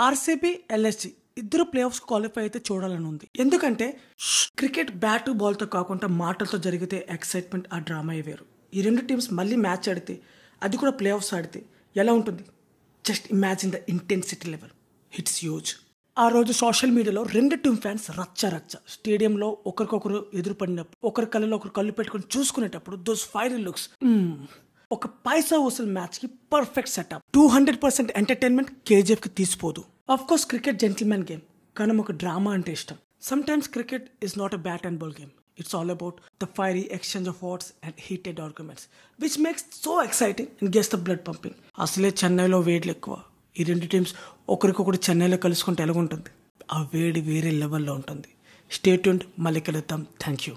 RCB LSG ఇద్దరు playoffs qualify అయితే చూడాలని ఉంది. ఎందుకంటే క్రికెట్ బ్యాట్ బాల్తో కాకుండా మాటలతో జరిగితే ఎక్సైట్మెంట్ ఆ డ్రామా వేరు. ఈ రెండు టీమ్స్ మళ్ళీ మ్యాచ్ ఆడితే అది కూడా ప్లే ఆఫ్స్ ఆడితే ఎలా ఉంటుంది? Just imagine the intensity level. It's huge ఆ రోజు సోషల్ మీడియాలో రెండు టీమ్ ఫ్యాన్స్ రచ్చ రచ్చ. స్టేడియంలో ఒకరికొకరు ఎదురుపడినప్పుడు ఒకరి కళ్ళలో ఒకరు కళ్ళు పెట్టుకుని చూసుకునేటప్పుడు దోస్ ఫైర్ లుక్స్ ఒక పైసా వసూల్ మ్యాచ్కి perfect setup two hundred percent entertainment కేజీఎఫ్కి తీసిపోదు. Of course cricket gentlemen game కానీ ఒక డ్రామా అంటే ఇష్టం. Sometimes cricket is not a bat and ball game it's all about the fiery exchange of words and heated arguments which makes so exciting and gets the blood pumping అసలే చెన్నైలో వేడిలు ఎక్కువ. ఈ రెండు teams ఒకరికొకరు చెన్నైలో కలుసుకుంటే ఎలాగుంటుంది? ఆ వేడి వేరే లెవెల్లో ఉంటుంది. స్టేట్ మళ్ళీ కలుద్దాం థ్యాంక్ యూ